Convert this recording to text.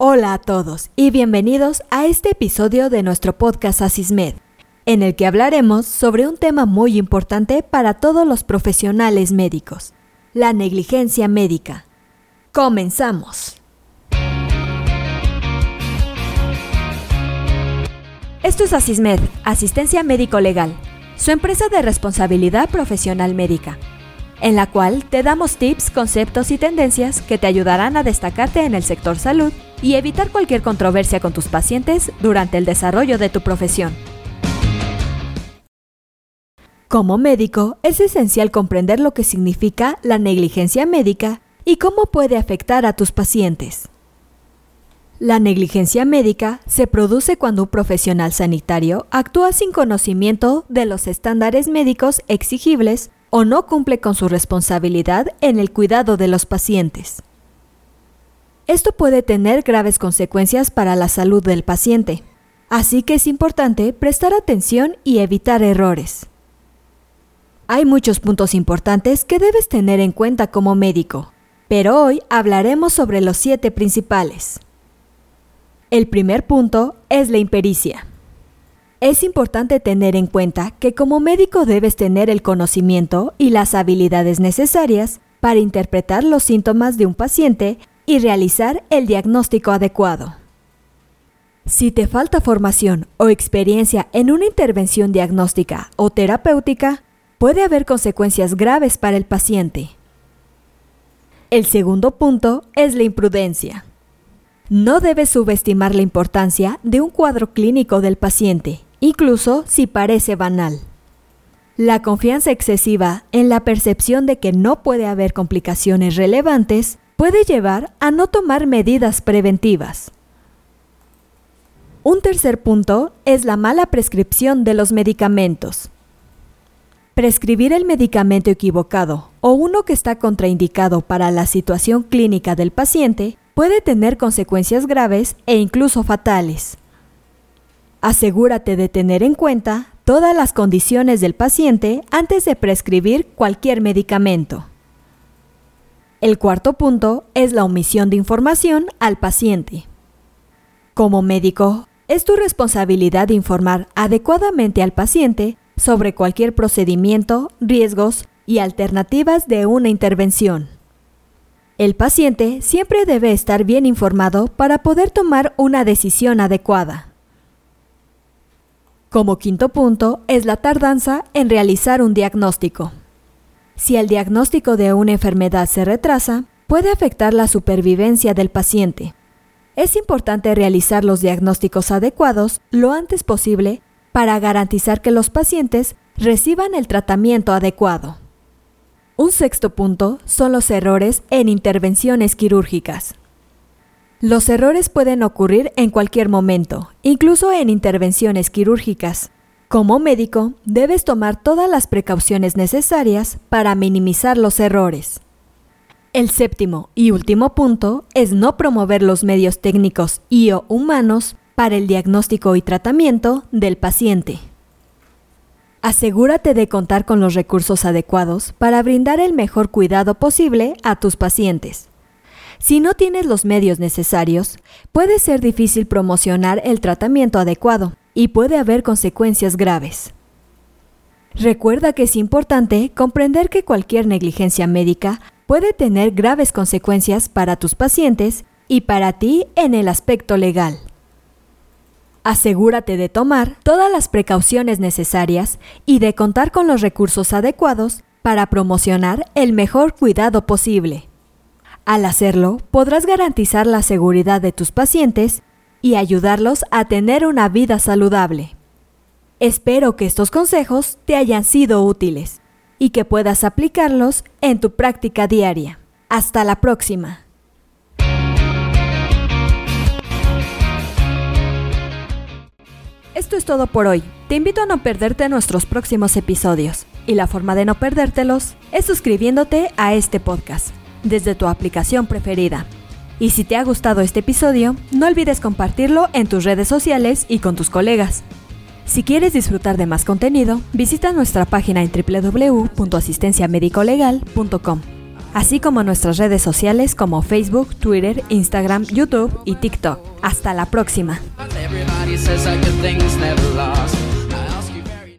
Hola a todos y bienvenidos a este episodio de nuestro podcast Asismed, en el que hablaremos sobre un tema muy importante para todos los profesionales médicos, la negligencia médica. Comenzamos. Esto es Asismed, Asistencia Médico Legal, su empresa de responsabilidad profesional médica en la cual te damos tips, conceptos y tendencias que te ayudarán a destacarte en el sector salud y evitar cualquier controversia con tus pacientes durante el desarrollo de tu profesión. Como médico, es esencial comprender lo que significa la negligencia médica y cómo puede afectar a tus pacientes. La negligencia médica se produce cuando un profesional sanitario actúa sin conocimiento de los estándares médicos exigibles o no cumple con su responsabilidad en el cuidado de los pacientes. Esto puede tener graves consecuencias para la salud del paciente, así que es importante prestar atención y evitar errores. Hay muchos puntos importantes que debes tener en cuenta como médico, pero hoy hablaremos sobre los siete principales. El primer punto es la impericia. Es importante tener en cuenta que como médico debes tener el conocimiento y las habilidades necesarias para interpretar los síntomas de un paciente y realizar el diagnóstico adecuado. Si te falta formación o experiencia en una intervención diagnóstica o terapéutica, puede haber consecuencias graves para el paciente. El segundo punto es la imprudencia. No debes subestimar la importancia de un cuadro clínico del paciente incluso si parece banal. La confianza excesiva en la percepción de que no puede haber complicaciones relevantes puede llevar a no tomar medidas preventivas. Un tercer punto es la mala prescripción de los medicamentos. Prescribir el medicamento equivocado o uno que está contraindicado para la situación clínica del paciente puede tener consecuencias graves e incluso fatales. Asegúrate de tener en cuenta todas las condiciones del paciente antes de prescribir cualquier medicamento. El cuarto punto es la omisión de información al paciente. Como médico, es tu responsabilidad informar adecuadamente al paciente sobre cualquier procedimiento, riesgos y alternativas de una intervención. El paciente siempre debe estar bien informado para poder tomar una decisión adecuada. Como quinto punto es la tardanza en realizar un diagnóstico. Si el diagnóstico de una enfermedad se retrasa, puede afectar la supervivencia del paciente. Es importante realizar los diagnósticos adecuados lo antes posible para garantizar que los pacientes reciban el tratamiento adecuado. Un sexto punto son los errores en intervenciones quirúrgicas. Los errores pueden ocurrir en cualquier momento, incluso en intervenciones quirúrgicas. Como médico, debes tomar todas las precauciones necesarias para minimizar los errores. El séptimo y último punto es no promover los medios técnicos y o humanos para el diagnóstico y tratamiento del paciente. Asegúrate de contar con los recursos adecuados para brindar el mejor cuidado posible a tus pacientes. Si no tienes los medios necesarios, puede ser difícil promocionar el tratamiento adecuado y puede haber consecuencias graves. Recuerda que es importante comprender que cualquier negligencia médica puede tener graves consecuencias para tus pacientes y para ti en el aspecto legal. Asegúrate de tomar todas las precauciones necesarias y de contar con los recursos adecuados para promocionar el mejor cuidado posible. Al hacerlo, podrás garantizar la seguridad de tus pacientes y ayudarlos a tener una vida saludable. Espero que estos consejos te hayan sido útiles y que puedas aplicarlos en tu práctica diaria. Hasta la próxima. Esto es todo por hoy. Te invito a no perderte nuestros próximos episodios. Y la forma de no perdértelos es suscribiéndote a este podcast desde tu aplicación preferida. Y si te ha gustado este episodio, no olvides compartirlo en tus redes sociales y con tus colegas. Si quieres disfrutar de más contenido, visita nuestra página en www.asistenciamedicolegal.com. así como nuestras redes sociales como Facebook, Twitter, Instagram, YouTube y TikTok. Hasta la próxima.